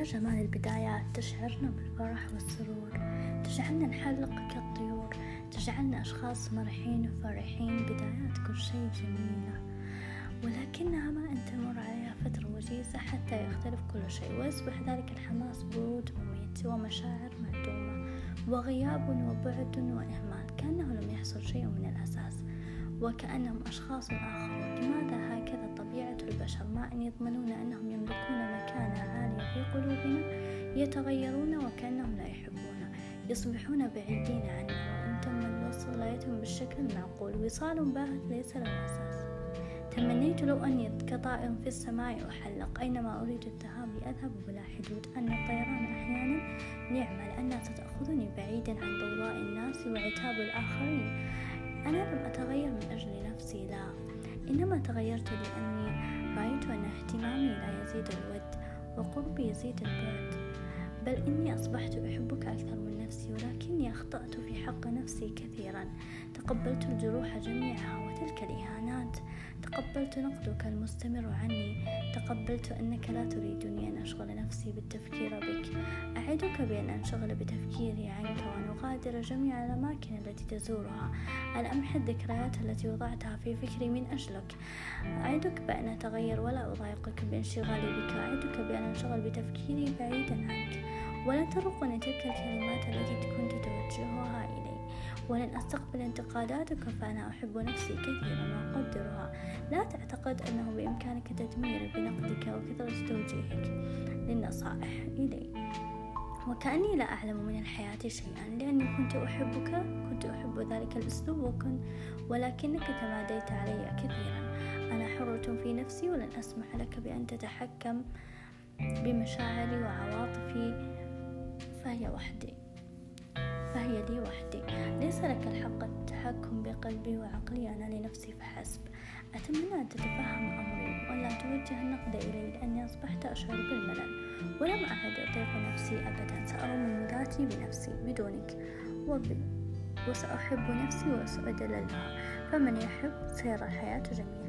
جمال البدايات تشعرنا بالفرح والسرور. تجعلنا نحلق كالطيور. تجعلنا أشخاص مرحين وفرحين بدايات كل شيء جميلة. ولكنها ما أن تمر عليها فترة وجيزة حتى يختلف كل شيء. ويصبح ذلك الحماس برود مميت ومشاعر معدومة وغياب وبعد وإهمال. كأنه لم يحصل شيء من الأساس. وكأنهم أشخاص آخرون. لماذا هكذا؟ طبيعة البشر ما أن يضمنون أنهم يملكون مكانة عالية في قلوبنا يتغيرون وكأنهم لا يحبون يصبحون بعيدين عنا وإن تم الوصل لا يتم بالشكل المعقول. وصال باهت ليس له أساس. تمنيت لو أني كطائر في السماء أحلق أينما أريد الذهاب أذهب بلا حدود. أن الطيران أحيانا نعمة لأنها ستأخذني بعيدا عن ضوضاء الناس وعتاب الآخرين. تغيرت لأني رأيت أن اهتمامي لا يزيد الود وقربي يزيد البعد. بل إني أصبحت أحبك أكثر من نفسي ولكني أخطأت في حق نفسي كثيرا. تقبلت الجروح جميعها وتلك الإهانات. تقبلت نقدك المستمر عني. تقبلت أنك لا تريدني أن أشغل نفسي بالتفكير بك. أعدك بأن أنشغل بتفكيري عنك وأن أغادر جميع الأماكن التي تزورها. أن أمحي الذكريات التي وضعتها في فكري من أجلك. أعدك بأن أتغير ولا أضايقك بانشغالي بك. أعدك بأن أنشغل بتفكيري بعيدا عنك. ولن ترقني تلك الكلمات التي كنت توجهها إلي. ولن أستقبل انتقاداتك فأنا أحب نفسي كثيرا وأقدرها لا تعتقد أنه بإمكانك تدميري بنقدك وكثرة توجيهك. للنصائح إلي. وكأني لا أعلم من الحياة شيئا لأني كنت أحبك كنت أحب ذلك الأسلوب وكن ولكنك تماديت علي كثيرا. أنا حرة في نفسي ولن أسمح لك بأن تتحكم بمشاعري وعواطفي. فهي وحدي. فهي لي وحدي. ليس لك الحق التحكم بقلبي وعقلي. أنا لنفسي فحسب. أتمنى أن تتفهم توجه النقد إلي لأني أصبحت أشعر بالملل ولم أعد أطيق نفسي أبدا. سأرمي ذاتي بنفسي بدونك وب... وسأحب نفسي وسأدللها فمن يحب سيرى الحياة جميلة